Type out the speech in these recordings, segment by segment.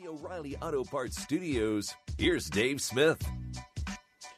the O'Reilly Auto Parts Studios, here's Dave Smith.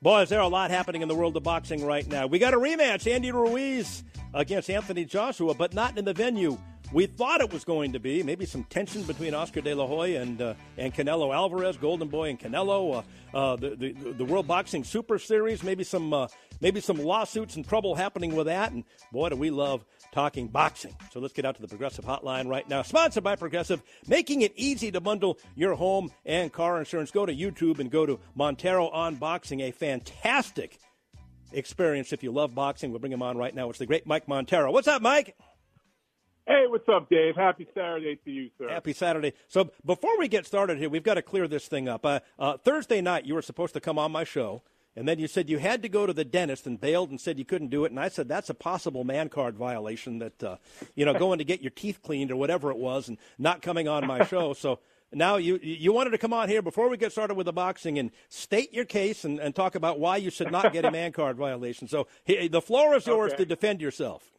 Boy, is there a lot happening in the world of boxing right now. We got a rematch, Andy Ruiz against Anthony Joshua, but not in the venue we thought it was going to be. Maybe some tension between Oscar De La Hoya and uh, and Canelo Alvarez, Golden Boy and Canelo, uh, uh, the, the the World Boxing Super Series. Maybe some uh, maybe some lawsuits and trouble happening with that. And boy, do we love talking boxing. So let's get out to the Progressive Hotline right now. Sponsored by Progressive, making it easy to bundle your home and car insurance. Go to YouTube and go to Montero on Boxing, a fantastic experience if you love boxing. We'll bring him on right now. It's the great Mike Montero. What's up, Mike? Hey, what's up, Dave? Happy Saturday to you, sir. Happy Saturday. So before we get started here, we've got to clear this thing up. Uh, uh, Thursday night, you were supposed to come on my show, and then you said you had to go to the dentist and bailed and said you couldn't do it. And I said that's a possible man card violation that, uh, you know, going to get your teeth cleaned or whatever it was and not coming on my show. So now you you wanted to come on here before we get started with the boxing and state your case and, and talk about why you should not get a man card violation. So he, the floor is yours okay. to defend yourself.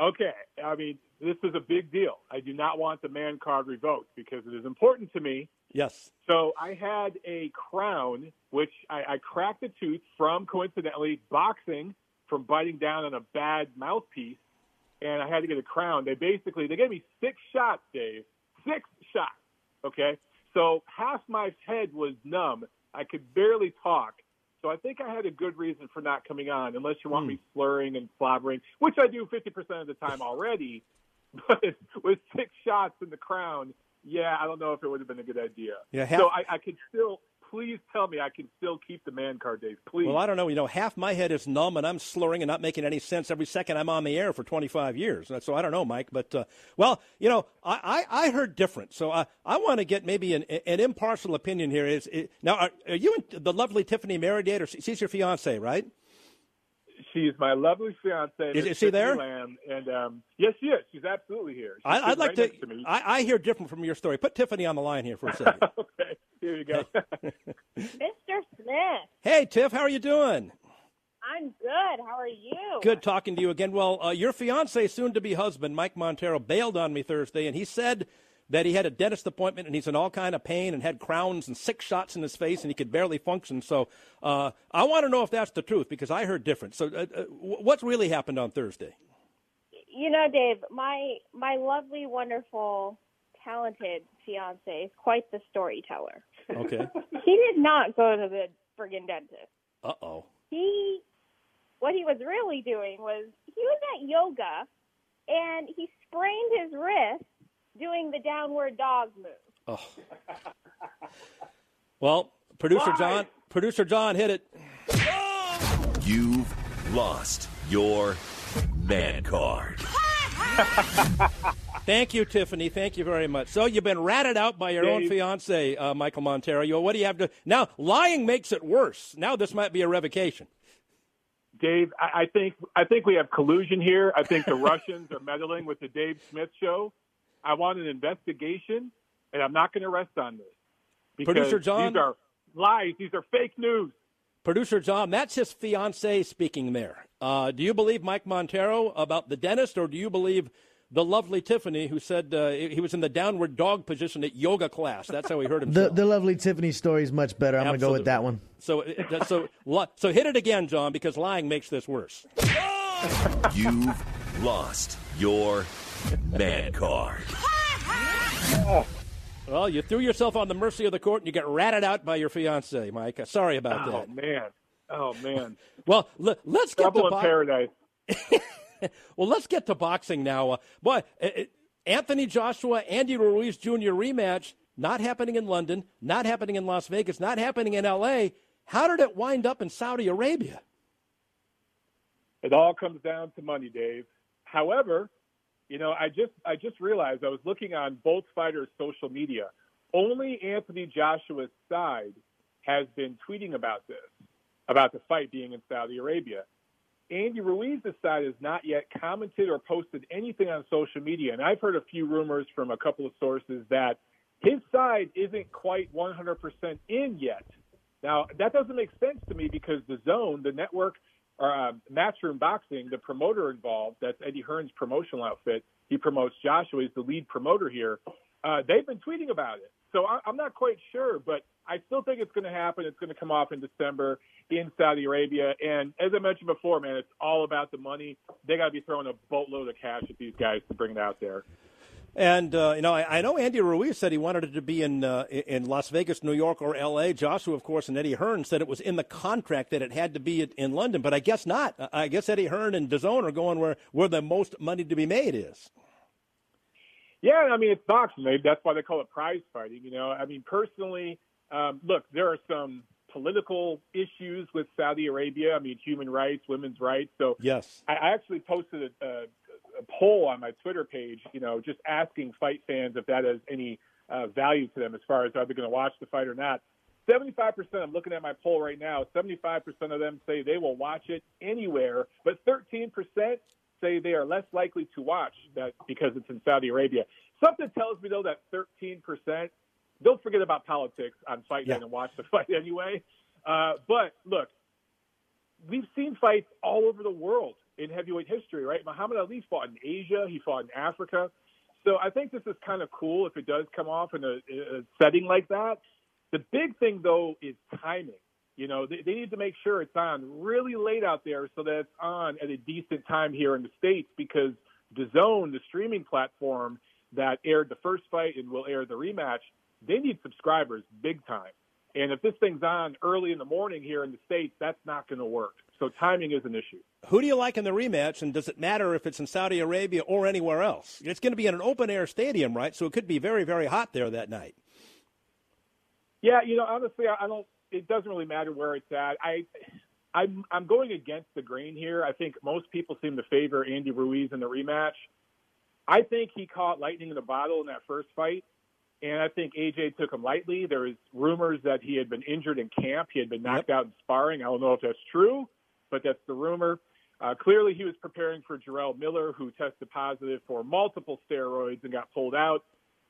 Okay. I mean, this is a big deal. I do not want the man card revoked because it is important to me. Yes. So I had a crown, which I, I cracked a tooth from, coincidentally, boxing from biting down on a bad mouthpiece, and I had to get a crown. They basically they gave me six shots, Dave. Six shots. Okay. So half my head was numb. I could barely talk. So I think I had a good reason for not coming on, unless you want mm. me slurring and slobbering, which I do 50% of the time already. But with six shots in the crown, yeah, I don't know if it would have been a good idea. Yeah, half, so I, I could still please tell me I can still keep the man card, Dave. Please. Well, I don't know. You know, half my head is numb, and I'm slurring and not making any sense every second I'm on the air for 25 years. So I don't know, Mike. But uh, well, you know, I, I, I heard different. So I I want to get maybe an, an impartial opinion here. Is now are, are you and the lovely Tiffany married or she's your fiance, right? She's my lovely fiance. Is, is she there? Lamb, and um, yes, she is. She's absolutely here. She's I, would like right to. to I, I, hear different from your story. Put Tiffany on the line here for a second. okay, here you go. Mr. Smith. Hey, Tiff, how are you doing? I'm good. How are you? Good talking to you again. Well, uh, your fiance, soon to be husband, Mike Montero, bailed on me Thursday, and he said that he had a dentist appointment and he's in all kind of pain and had crowns and six shots in his face and he could barely function. So uh, I want to know if that's the truth because I heard different. So uh, uh, what's really happened on Thursday? You know, Dave, my my lovely, wonderful, talented fiance is quite the storyteller. Okay. he did not go to the friggin' dentist. Uh oh. He, what he was really doing was he was at yoga, and he sprained his wrist doing the downward dog move. Oh. well, producer Why? John, producer John hit it. You've lost your man card. Thank you, Tiffany. Thank you very much. So you've been ratted out by your Dave. own fiance, uh, Michael Montero. What do you have to now? Lying makes it worse. Now this might be a revocation. Dave, I, I think I think we have collusion here. I think the Russians are meddling with the Dave Smith show. I want an investigation, and I'm not going to rest on this. Because Producer John, these are lies. These are fake news. Producer John, that's his fiance speaking there. Uh, do you believe Mike Montero about the dentist, or do you believe the lovely Tiffany who said uh, he was in the downward dog position at yoga class? That's how he heard himself. the, the lovely Tiffany story is much better. I'm going to go with that one. So, so, so hit it again, John, because lying makes this worse. You've lost your man card. Well, you threw yourself on the mercy of the court and you got ratted out by your fiance, Mike. Uh, sorry about oh, that. Oh man. Oh man. well, l- let's get Trouble to in paradise. well, let's get to boxing now. Uh, boy, uh, Anthony Joshua, Andy Ruiz Jr. rematch not happening in London, not happening in Las Vegas, not happening in L.A. How did it wind up in Saudi Arabia? It all comes down to money, Dave. However, you know, I just I just realized I was looking on both fighters' social media. Only Anthony Joshua's side has been tweeting about this, about the fight being in Saudi Arabia. Andy Ruiz's side has not yet commented or posted anything on social media, and I've heard a few rumors from a couple of sources that his side isn't quite 100% in yet. Now, that doesn't make sense to me because the zone, the network, uh, Matchroom Boxing, the promoter involved, that's Eddie Hearn's promotional outfit. He promotes Joshua. He's the lead promoter here. Uh, they've been tweeting about it. So I, I'm not quite sure, but I still think it's going to happen. It's going to come off in December in Saudi Arabia. And as I mentioned before, man, it's all about the money. They got to be throwing a boatload of cash at these guys to bring it out there. And uh, you know, I, I, know Andy Ruiz said he wanted it to be in uh, in Las Vegas, New York, or L.A. Joshua, of course, and Eddie Hearn said it was in the contract that it had to be in London. But I guess not. I guess Eddie Hearn and DAZN are going where where the most money to be made is. Yeah, I mean it's boxing. That's why they call it prize fighting. You know, I mean personally, um, look, there are some political issues with Saudi Arabia. I mean, human rights, women's rights. So yes, I, I actually posted a, a, a, poll on my Twitter page. You know, just asking fight fans if that has any uh, value to them as far as are they going to watch the fight or not. 75%, I'm looking at my poll right now, 75% of them say they will watch it anywhere, but 13% say they are less likely to watch that because it's in Saudi Arabia. Something tells me, though, that 13% don't forget about politics on fight yeah. night and watch the fight anyway. Uh, but look, we've seen fights all over the world in heavyweight history, right? Muhammad Ali fought in Asia, he fought in Africa. So I think this is kind of cool if it does come off in a, a setting like that. The big thing, though, is timing. You know, they, they need to make sure it's on really late out there so that it's on at a decent time here in the States because DAZN, the streaming platform that aired the first fight and will air the rematch, they need subscribers big time. And if this thing's on early in the morning here in the States, that's not going to work. So timing is an issue. Who do you like in the rematch, and does it matter if it's in Saudi Arabia or anywhere else? It's going to be in an open air stadium, right? So it could be very, very hot there that night. Yeah, you know, honestly, I don't. It doesn't really matter where it's at. I, I'm I'm going against the grain here. I think most people seem to favor Andy Ruiz in the rematch. I think he caught lightning in the bottle in that first fight. And I think AJ took him lightly. There was rumors that he had been injured in camp. He had been knocked yep. out in sparring. I don't know if that's true, but that's the rumor. Uh, clearly, he was preparing for Jarrell Miller, who tested positive for multiple steroids and got pulled out.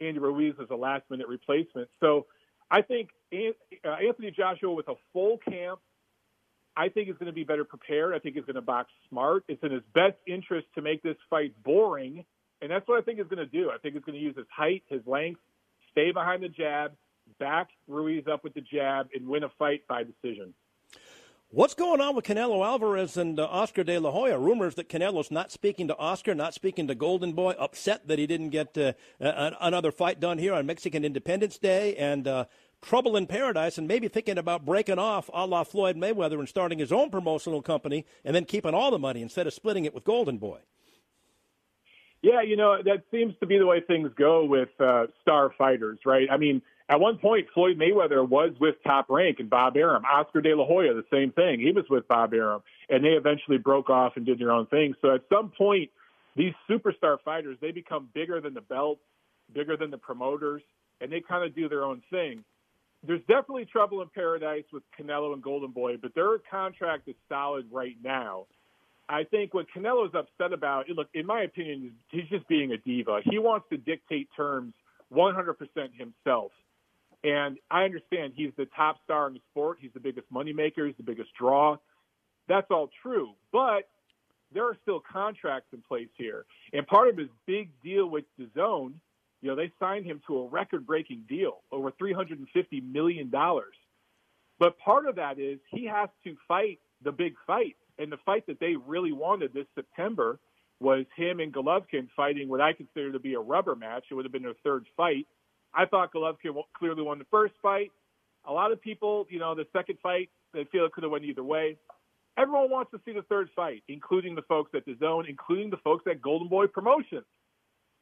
Andy Ruiz was a last-minute replacement. So I think uh, Anthony Joshua with a full camp, I think is going to be better prepared. I think he's going to box smart. It's in his best interest to make this fight boring, and that's what I think he's going to do. I think he's going to use his height, his length, stay behind the jab, back Ruiz up with the jab, and win a fight by decision. What's going on with Canelo Alvarez and uh, Oscar De La Hoya? Rumors that Canelo's not speaking to Oscar, not speaking to Golden Boy, upset that he didn't get uh, another fight done here on Mexican Independence Day, and uh, trouble in paradise, and maybe thinking about breaking off a la Floyd Mayweather and starting his own promotional company and then keeping all the money instead of splitting it with Golden Boy. Yeah, you know, that seems to be the way things go with uh, star fighters, right? I mean, at one point, Floyd Mayweather was with Top Rank and Bob Arum. Oscar De La Hoya, the same thing. He was with Bob Arum, and they eventually broke off and did their own thing. So at some point, these superstar fighters, they become bigger than the belt, bigger than the promoters, and they kind of do their own thing. There's definitely trouble in paradise with Canelo and Golden Boy, but their contract is solid right now. I think what Canelo's upset about, look, in my opinion, he's just being a diva. He wants to dictate terms 100% himself. And I understand he's the top star in the sport. He's the biggest moneymaker. He's the biggest draw. That's all true. But there are still contracts in place here. And part of his big deal with the zone, you know, they signed him to a record breaking deal, over $350 million. But part of that is he has to fight the big fight and the fight that they really wanted this September was him and Golovkin fighting what I consider to be a rubber match. It would have been their third fight. I thought Golovkin clearly won the first fight. A lot of people, you know, the second fight, they feel it could have went either way. Everyone wants to see the third fight, including the folks at the zone, including the folks at Golden Boy Promotions.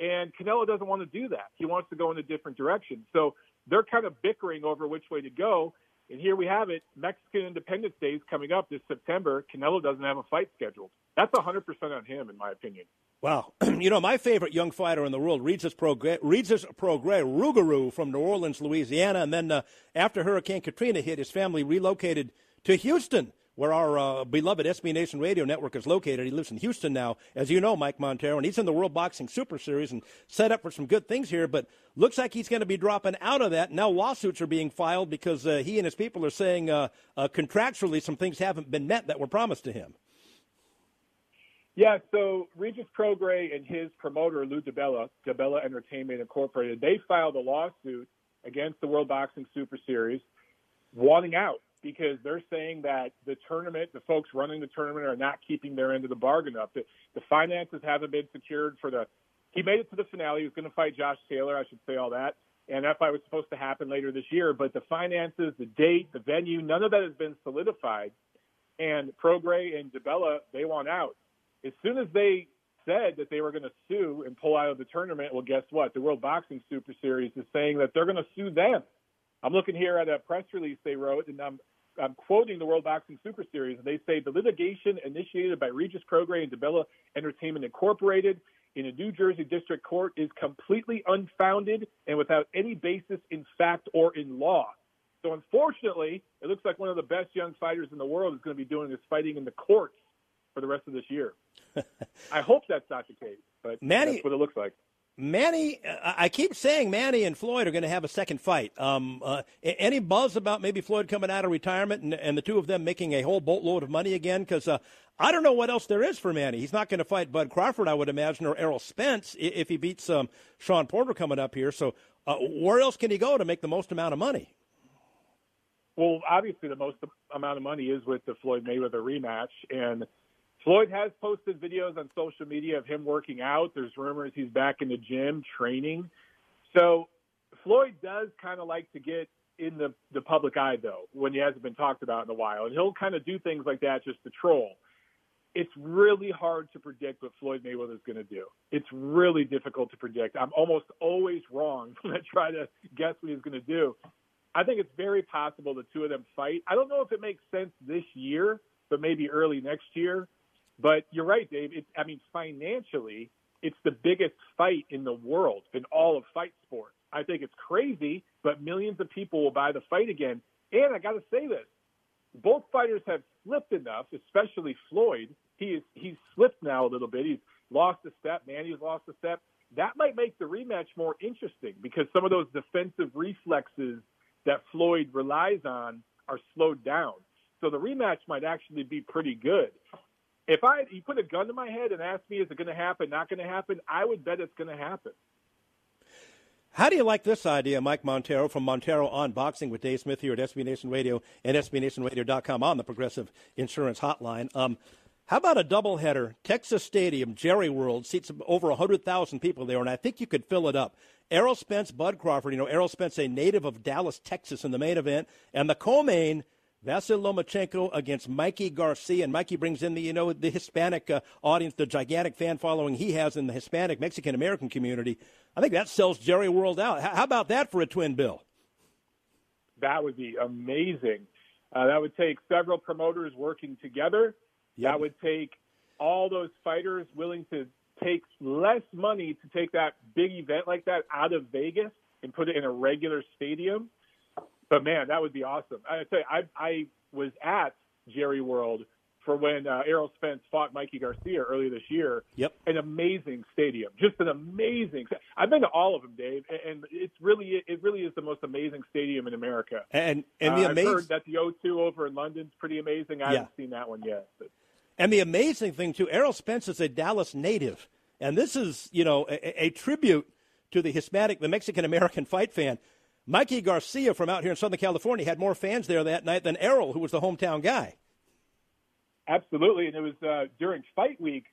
And Canelo doesn't want to do that. He wants to go in a different direction. So they're kind of bickering over which way to go. And here we have it. Mexican Independence Day is coming up this September. Canelo doesn't have a fight scheduled. That's 100% on him, in my opinion. Wow. you know, my favorite young fighter in the world, Regis Prograis, Regis Prograis Rougarou from New Orleans, Louisiana. And then uh, after Hurricane Katrina hit, his family relocated to Houston where our uh, beloved SB Nation radio network is located. He lives in Houston now, as you know, Mike Montero, and he's in the World Boxing Super Series and set up for some good things here. But looks like he's going to be dropping out of that. Now lawsuits are being filed because uh, he and his people are saying uh, uh, contractually some things haven't been met that were promised to him. Yeah, so Regis Prograis and his promoter Lou DiBella, DiBella Entertainment Incorporated, they filed a lawsuit against the World Boxing Super Series, wanting out because they're saying that the tournament, the folks running the tournament, are not keeping their end of the bargain up. The, the finances haven't been secured for the. He made it to the finale. He was going to fight Josh Taylor. I should say all that. And that fight was supposed to happen later this year, but the finances, the date, the venue, none of that has been solidified. And Prograis and DiBella, they want out. As soon as they said that they were going to sue and pull out of the tournament, well, guess what? The World Boxing Super Series is saying that they're going to sue them. I'm looking here at a press release they wrote, and I'm, I'm quoting the World Boxing Super Series. And They say the litigation initiated by Regis Prograis and DiBella Entertainment Incorporated in a New Jersey district court is completely unfounded and without any basis in fact or in law. So unfortunately, it looks like one of the best young fighters in the world is going to be doing this fighting in the courts for the rest of this year. I hope that's not the case, but Manny, that's what it looks like. Manny, I keep saying Manny and Floyd are going to have a second fight. Um, uh, any buzz about maybe Floyd coming out of retirement and, and, the two of them making a whole boatload of money again? Because uh, I don't know what else there is for Manny. He's not going to fight Bud Crawford, I would imagine, or Errol Spence if he beats um, Shawn Porter coming up here. So uh, where else can he go to make the most amount of money? Well, obviously, the most amount of money is with the Floyd Mayweather rematch, and Floyd has posted videos on social media of him working out. There's rumors he's back in the gym training. So Floyd does kind of like to get in the, the public eye, though, when he hasn't been talked about in a while. And he'll kind of do things like that just to troll. It's really hard to predict what Floyd Mayweather is going to do. It's really difficult to predict. I'm almost always wrong when I try to guess what he's going to do. I think it's very possible the two of them fight. I don't know if it makes sense this year, but maybe early next year. But you're right, Dave. It's, I mean, financially, it's the biggest fight in the world in all of fight sports. I think it's crazy, but millions of people will buy the fight again. And I got to say this: both fighters have slipped enough, especially Floyd. He is he's slipped now a little bit. He's lost a step. Manny's lost a step. That might make the rematch more interesting because some of those defensive reflexes that Floyd relies on are slowed down. So the rematch might actually be pretty good if I you put a gun to my head and ask me is it going to happen, not going to happen, I would bet it's going to happen. How do you like this idea, Mike Montero from Montero on Boxing with Dave Smith here at SB Nation Radio and SBNationRadio.com on the Progressive Insurance Hotline? Um, how about a doubleheader? Texas Stadium, Jerry World, seats over 100,000 people there, and I think you could fill it up. Errol Spence, Bud Crawford, you know, Errol Spence, a native of Dallas, Texas, in the main event, and the co-main – Vasyl Lomachenko against Mikey Garcia, and Mikey brings in the you know the Hispanic uh, audience, the gigantic fan following he has in the Hispanic Mexican American community. I think that sells Jerry World out. How about that for a twin bill? That would be amazing. Uh, that would take several promoters working together. Yep. That would take all those fighters willing to take less money to take that big event like that out of Vegas and put it in a regular stadium but man, that would be awesome. I tell you, I, I was at Jerry World for when uh, Errol Spence fought Mikey Garcia earlier this year. Yep, an amazing stadium, just an amazing. I've been to all of them, Dave, and it's really it really is the most amazing stadium in America. And and the uh, amazing I've heard that the O2 over in London's pretty amazing. I yeah. haven't seen that one yet. But. And the amazing thing too, Errol Spence is a Dallas native, and this is you know a, a tribute to the Hispanic, the Mexican American fight fan. Mikey Garcia from out here in Southern California had more fans there that night than Errol, who was the hometown guy. Absolutely, and it was uh, during fight week.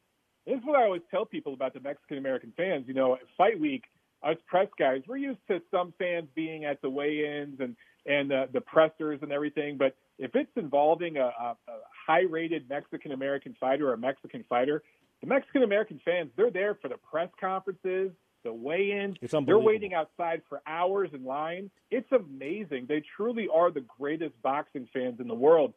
This is what I always tell people about the Mexican American fans. You know, fight week, us press guys, we're used to some fans being at the weigh-ins and and uh, the pressers and everything, but if it's involving a, a, a high-rated Mexican American fighter or a Mexican fighter, the Mexican American fans they're there for the press conferences the weigh-in. They're waiting outside for hours in line. It's amazing. They truly are the greatest boxing fans in the world.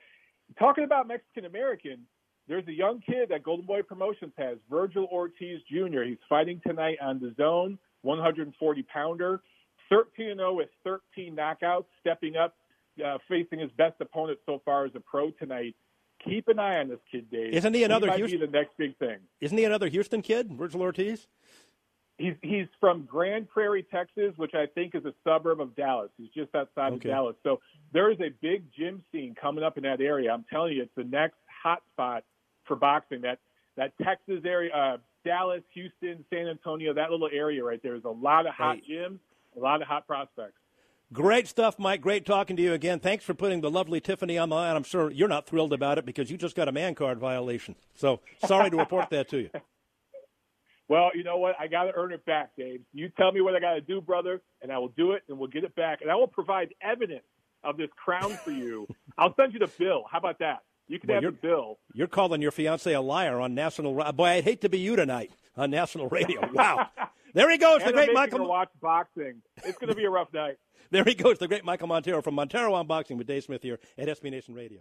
Talking about Mexican American, there's a young kid that Golden Boy Promotions has, Vergil Ortiz Jr. He's fighting tonight on the zone, 140 pounder, 13 0 with 13 knockouts, stepping up, uh, facing his best opponent so far as a pro tonight. Keep an eye on this kid, Dave. Isn't he another he Houston? the next big thing. Isn't he another Houston kid, Vergil Ortiz? He's he's from Grand Prairie, Texas, which I think is a suburb of Dallas. He's just outside okay. of Dallas. So there is a big gym scene coming up in that area. I'm telling you, it's the next hot spot for boxing. That that Texas area, uh, Dallas, Houston, San Antonio, that little area right there is a lot of hot hey. gyms, a lot of hot prospects. Great stuff, Mike. Great talking to you again. Thanks for putting the lovely Tiffany on the line. I'm sure you're not thrilled about it because you just got a man card violation. So sorry to report that to you. Well, you know what? I got to earn it back, Dave. You tell me what I got to do, brother, and I will do it, and we'll get it back. And I will provide evidence of this crown for you. I'll send you the bill. How about that? You can well, have the bill. You're calling your fiance a liar on national. Radio Boy, I'd hate to be you tonight on national radio. Wow. there he goes, the great Michael. Watch boxing. It's going to be a rough night. there he goes, the great Michael Montero from Montero on Boxing with Dave Smith here at SB Nation Radio.